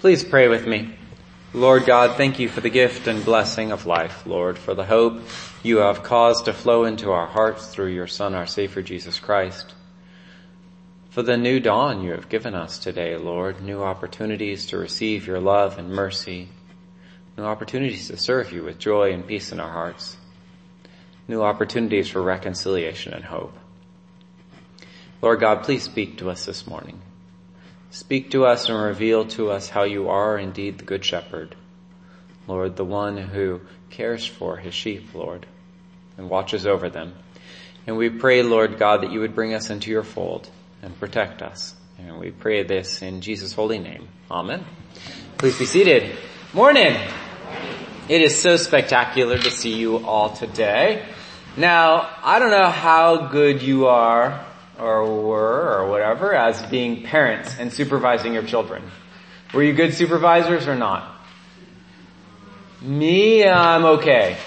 Please pray with me. Lord God, thank you for the gift and blessing of life, Lord, for the hope you have caused to flow into our hearts through your Son, our Savior, Jesus Christ. For the new dawn you have given us today, Lord, new opportunities to receive your love and mercy, new opportunities to serve you with joy and peace in our hearts, new opportunities for reconciliation and hope. Lord God, please speak to us this morning. Speak to us and reveal to us how you are indeed the good shepherd. Lord, the one who cares for his sheep, Lord, and watches over them. And we pray, Lord God, that you would bring us into your fold and protect us. And we pray this in Jesus' holy name. Amen. Please be seated. Morning. It is so spectacular to see you all today. Now, I don't know how good you are or were or whatever as being parents and supervising your children. Were you good supervisors or not? Me, I'm okay.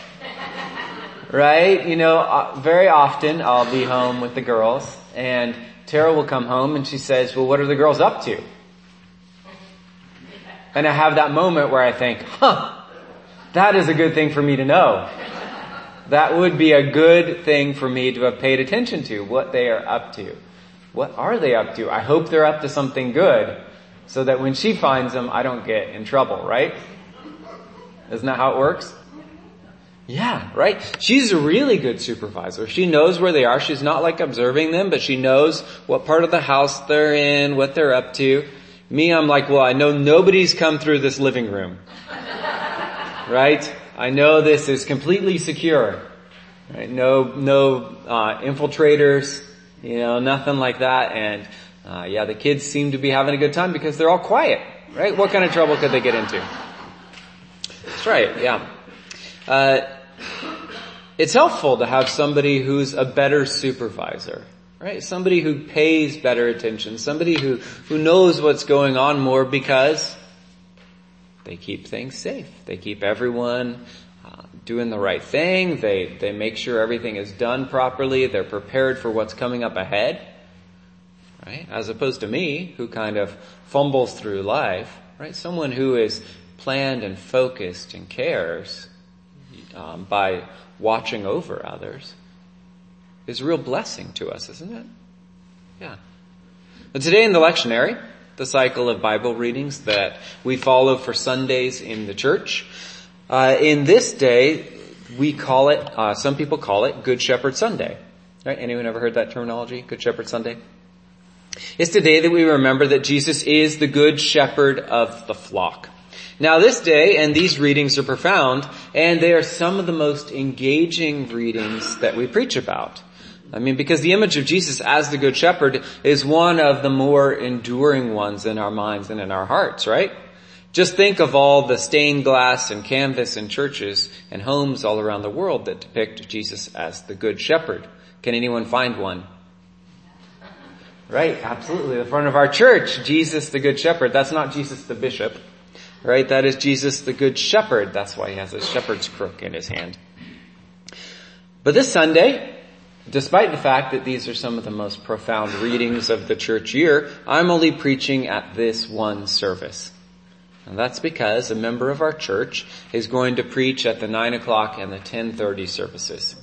Right? You know, uh, very often I'll be home with the girls and Tara will come home and she says, well, what are the girls up to? And I have that moment where I think, huh, that is a good thing for me to know. That would be a good thing for me to have paid attention to, what they are up to. What are they up to? I hope they're up to something good so that when she finds them, I don't get in trouble, right? Isn't that how it works? Yeah, right? She's a really good supervisor. She knows where they are. She's not like observing them, but she knows what part of the house they're in, what they're up to. Me, I'm like, well, I know nobody's come through this living room. right? I know this is completely secure. Right? No, no, uh, infiltrators, you know, nothing like that. And, uh, yeah, the kids seem to be having a good time because they're all quiet, right? What kind of trouble could they get into? That's right, yeah. Uh, it's helpful to have somebody who's a better supervisor, right? Somebody who pays better attention, somebody who, who knows what's going on more because they keep things safe. They keep everyone uh, doing the right thing. They, they make sure everything is done properly. They're prepared for what's coming up ahead, right? As opposed to me, who kind of fumbles through life, right? Someone who is planned and focused and cares um, by watching over others is a real blessing to us, isn't it? Yeah. But today in the lectionary, the cycle of Bible readings that we follow for Sundays in the church, uh, in this day, we call it, uh, some people call it Good Shepherd Sunday. Right? Anyone ever heard that terminology? Good Shepherd Sunday? It's the day that we remember that Jesus is the Good Shepherd of the flock. Now this day and these readings are profound and they are some of the most engaging readings that we preach about. I mean, because the image of Jesus as the Good Shepherd is one of the more enduring ones in our minds and in our hearts, right? Just think of all the stained glass and canvas in churches and homes all around the world that depict Jesus as the Good Shepherd. Can anyone find one? Right, absolutely. The front of our church, Jesus the Good Shepherd. That's not Jesus the Bishop. Right? That is Jesus the Good Shepherd. That's why he has a shepherd's crook in his hand. But this Sunday, despite the fact that these are some of the most profound readings of the church year, I'm only preaching at this one service. And that's because a member of our church is going to preach at the 9 o'clock and the 10.30 services.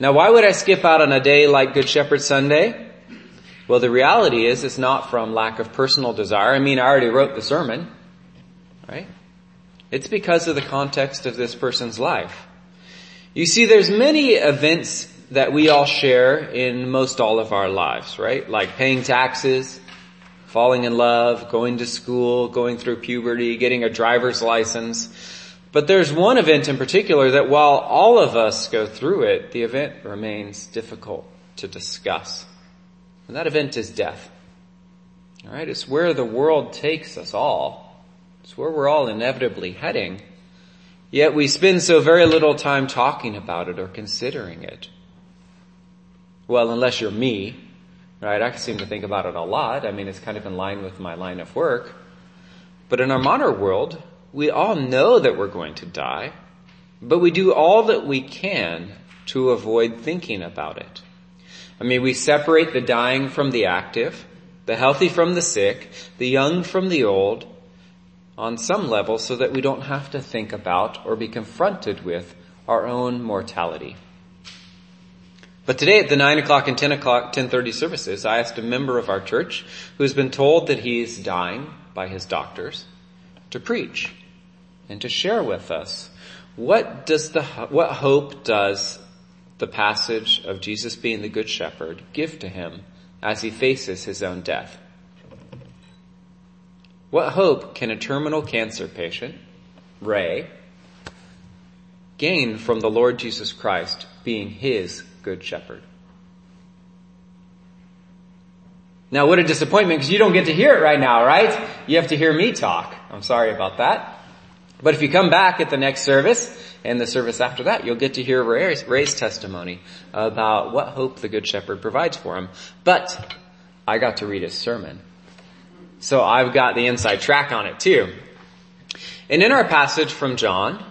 Now why would I skip out on a day like Good Shepherd Sunday? Well the reality is it's not from lack of personal desire. I mean I already wrote the sermon right? It's because of the context of this person's life. You see, there's many events that we all share in most all of our lives, right? Like paying taxes, falling in love, going to school, going through puberty, getting a driver's license. But there's one event in particular that while all of us go through it, the event remains difficult to discuss. And that event is death. Alright, it's where the world takes us all. It's where we're all inevitably heading. Yet we spend so very little time talking about it or considering it. Well, unless you're me, right? I seem to think about it a lot. I mean, it's kind of in line with my line of work. But in our modern world, we all know that we're going to die, but we do all that we can to avoid thinking about it. I mean, we separate the dying from the active, the healthy from the sick, the young from the old, on some level so that we don't have to think about or be confronted with our own mortality. But today at the 9 o'clock and 10 o'clock, 10.30 services, I asked a member of our church who has been told that he's dying by his doctors to preach and to share with us what does the, what hope does the passage of Jesus being the good shepherd give to him as he faces his own death? What hope can a terminal cancer patient, Ray, gain from the Lord Jesus Christ being his good shepherd? Now what a disappointment because you don't get to hear it right now, right? You have to hear me talk. I'm sorry about that. But if you come back at the next service and the service after that, you'll get to hear Ray's, Ray's testimony about what hope the Good Shepherd provides for him. But I got to read his sermon. So I've got the inside track on it too. And in our passage from John,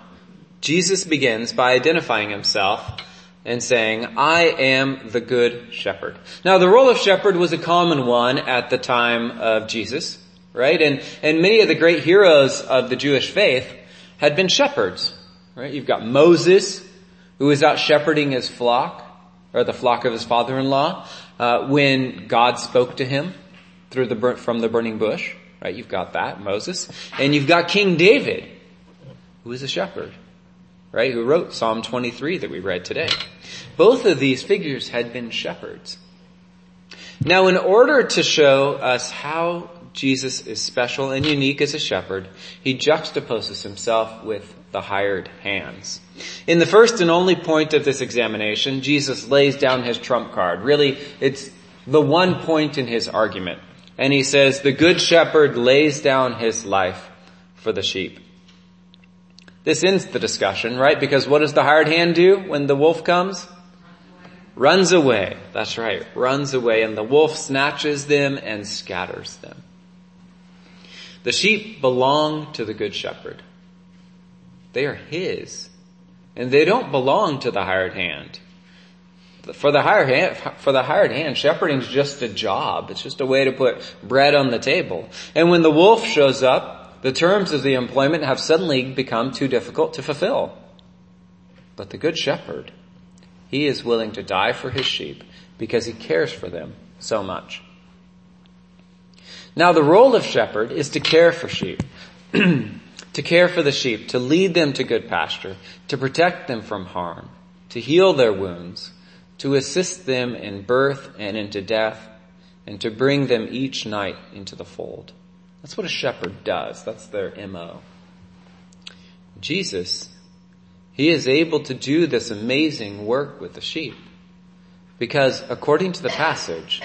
Jesus begins by identifying himself and saying, I am the good shepherd. Now the role of shepherd was a common one at the time of Jesus, right? And, and many of the great heroes of the Jewish faith had been shepherds, right? You've got Moses, who was out shepherding his flock, or the flock of his father-in-law, uh, when God spoke to him through the from the burning bush, right? You've got that, Moses. And you've got King David, who is a shepherd, right? Who wrote Psalm 23 that we read today. Both of these figures had been shepherds. Now in order to show us how Jesus is special and unique as a shepherd, he juxtaposes himself with the hired hands. In the first and only point of this examination, Jesus lays down his trump card. Really, it's the one point in his argument. And he says, the good shepherd lays down his life for the sheep. This ends the discussion, right? Because what does the hired hand do when the wolf comes? Runs away. That's right. Runs away and the wolf snatches them and scatters them. The sheep belong to the good shepherd. They are his. And they don't belong to the hired hand. For the hired hand, for the hired hand, shepherding is just a job. It's just a way to put bread on the table. And when the wolf shows up, the terms of the employment have suddenly become too difficult to fulfill. But the good shepherd, he is willing to die for his sheep because he cares for them so much. Now the role of shepherd is to care for sheep. to care for the sheep, to lead them to good pasture, to protect them from harm, to heal their wounds, to assist them in birth and into death, and to bring them each night into the fold. That's what a shepherd does. That's their MO. Jesus, he is able to do this amazing work with the sheep. Because according to the passage,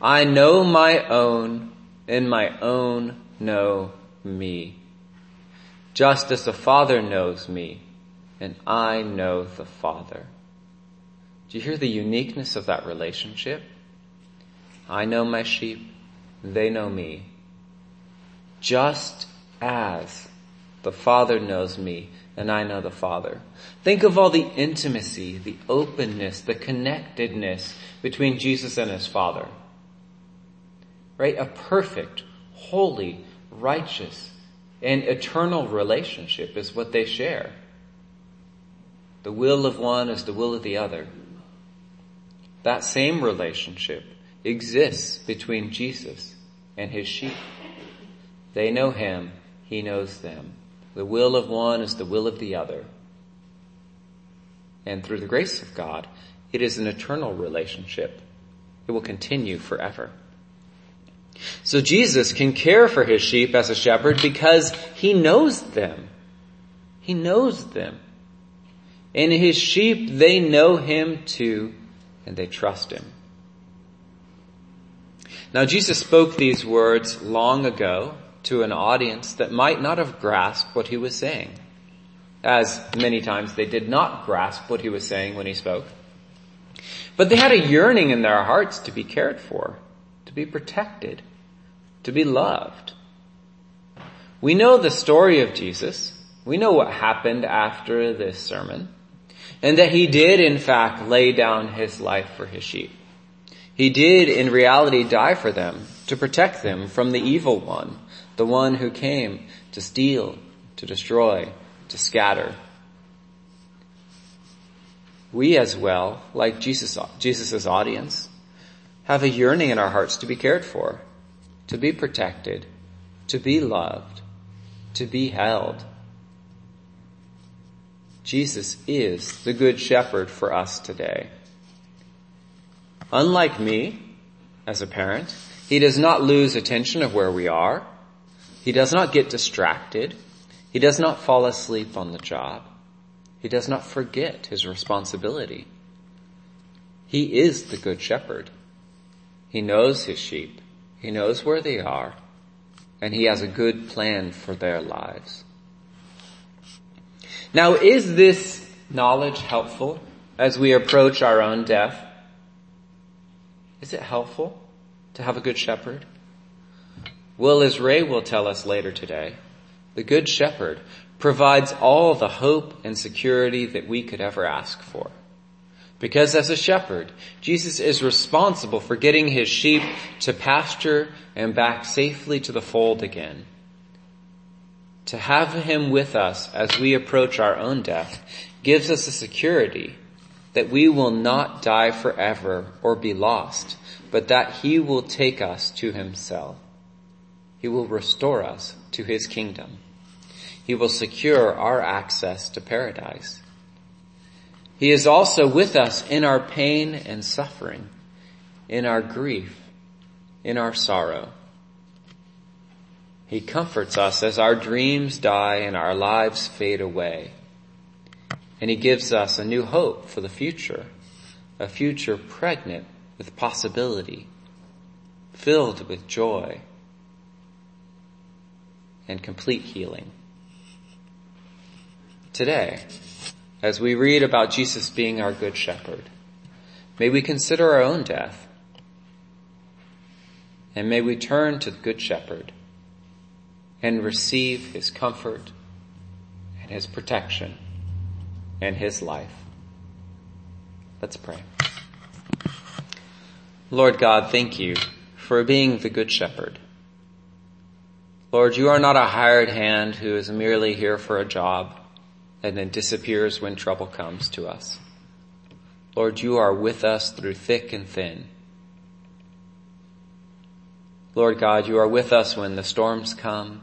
I know my own and my own know me. Just as the Father knows me and I know the Father. Do you hear the uniqueness of that relationship? I know my sheep, they know me. Just as the Father knows me and I know the Father. Think of all the intimacy, the openness, the connectedness between Jesus and his Father. Right? A perfect, holy, righteous, and eternal relationship is what they share. The will of one is the will of the other. That same relationship exists between Jesus and his sheep. They know him, he knows them. The will of one is the will of the other. And through the grace of God, it is an eternal relationship. It will continue forever. So Jesus can care for his sheep as a shepherd because he knows them. He knows them. And his sheep, they know him too and they trust him. Now Jesus spoke these words long ago to an audience that might not have grasped what he was saying. As many times they did not grasp what he was saying when he spoke. But they had a yearning in their hearts to be cared for, to be protected, to be loved. We know the story of Jesus. We know what happened after this sermon and that he did in fact lay down his life for his sheep. He did in reality die for them to protect them from the evil one, the one who came to steal, to destroy, to scatter. We as well, like Jesus, Jesus' audience, have a yearning in our hearts to be cared for, to be protected, to be loved, to be held. Jesus is the good shepherd for us today. Unlike me, as a parent, he does not lose attention of where we are. He does not get distracted. He does not fall asleep on the job. He does not forget his responsibility. He is the good shepherd. He knows his sheep. He knows where they are. And he has a good plan for their lives. Now is this knowledge helpful as we approach our own death? Is it helpful to have a good shepherd? Well, as Ray will tell us later today, the good shepherd provides all the hope and security that we could ever ask for. Because as a shepherd, Jesus is responsible for getting his sheep to pasture and back safely to the fold again. To have him with us as we approach our own death gives us a security that we will not die forever or be lost, but that he will take us to himself. He will restore us to his kingdom. He will secure our access to paradise. He is also with us in our pain and suffering, in our grief, in our sorrow. He comforts us as our dreams die and our lives fade away. And He gives us a new hope for the future, a future pregnant with possibility, filled with joy and complete healing. Today, as we read about Jesus being our good shepherd, may we consider our own death and may we turn to the good shepherd and receive his comfort and his protection and his life. Let's pray. Lord God, thank you for being the good shepherd. Lord, you are not a hired hand who is merely here for a job and then disappears when trouble comes to us. Lord, you are with us through thick and thin. Lord God, you are with us when the storms come.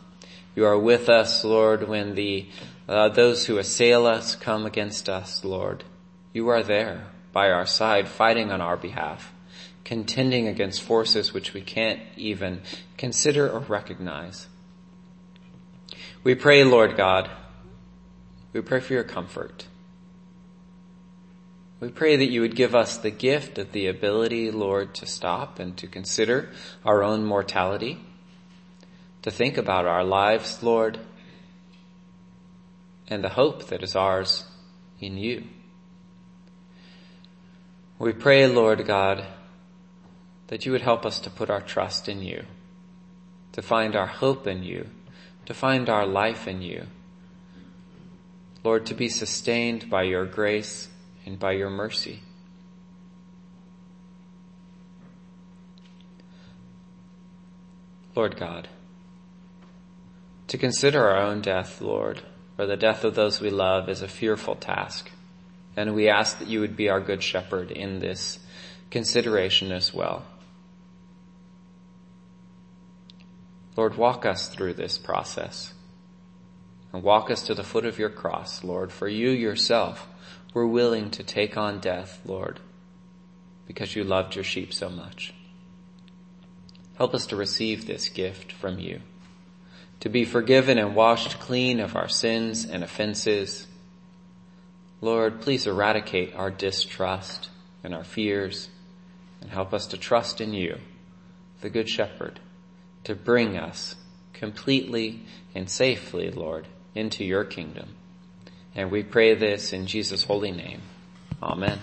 You are with us, Lord, when the uh, those who assail us come against us, Lord. You are there by our side, fighting on our behalf, contending against forces which we can't even consider or recognize. We pray, Lord God, we pray for your comfort. We pray that you would give us the gift of the ability, Lord, to stop and to consider our own mortality, to think about our lives, Lord, and the hope that is ours in you. We pray, Lord God, that you would help us to put our trust in you, to find our hope in you, to find our life in you. Lord, to be sustained by your grace and by your mercy. Lord God, to consider our own death, Lord, or the death of those we love is a fearful task. And we ask that you would be our good shepherd in this consideration as well. Lord, walk us through this process and walk us to the foot of your cross, Lord, for you yourself were willing to take on death, Lord, because you loved your sheep so much. Help us to receive this gift from you, to be forgiven and washed clean of our sins and offenses. Lord, please eradicate our distrust and our fears and help us to trust in you, the Good Shepherd to bring us completely and safely, Lord, into your kingdom. And we pray this in Jesus' holy name. Amen.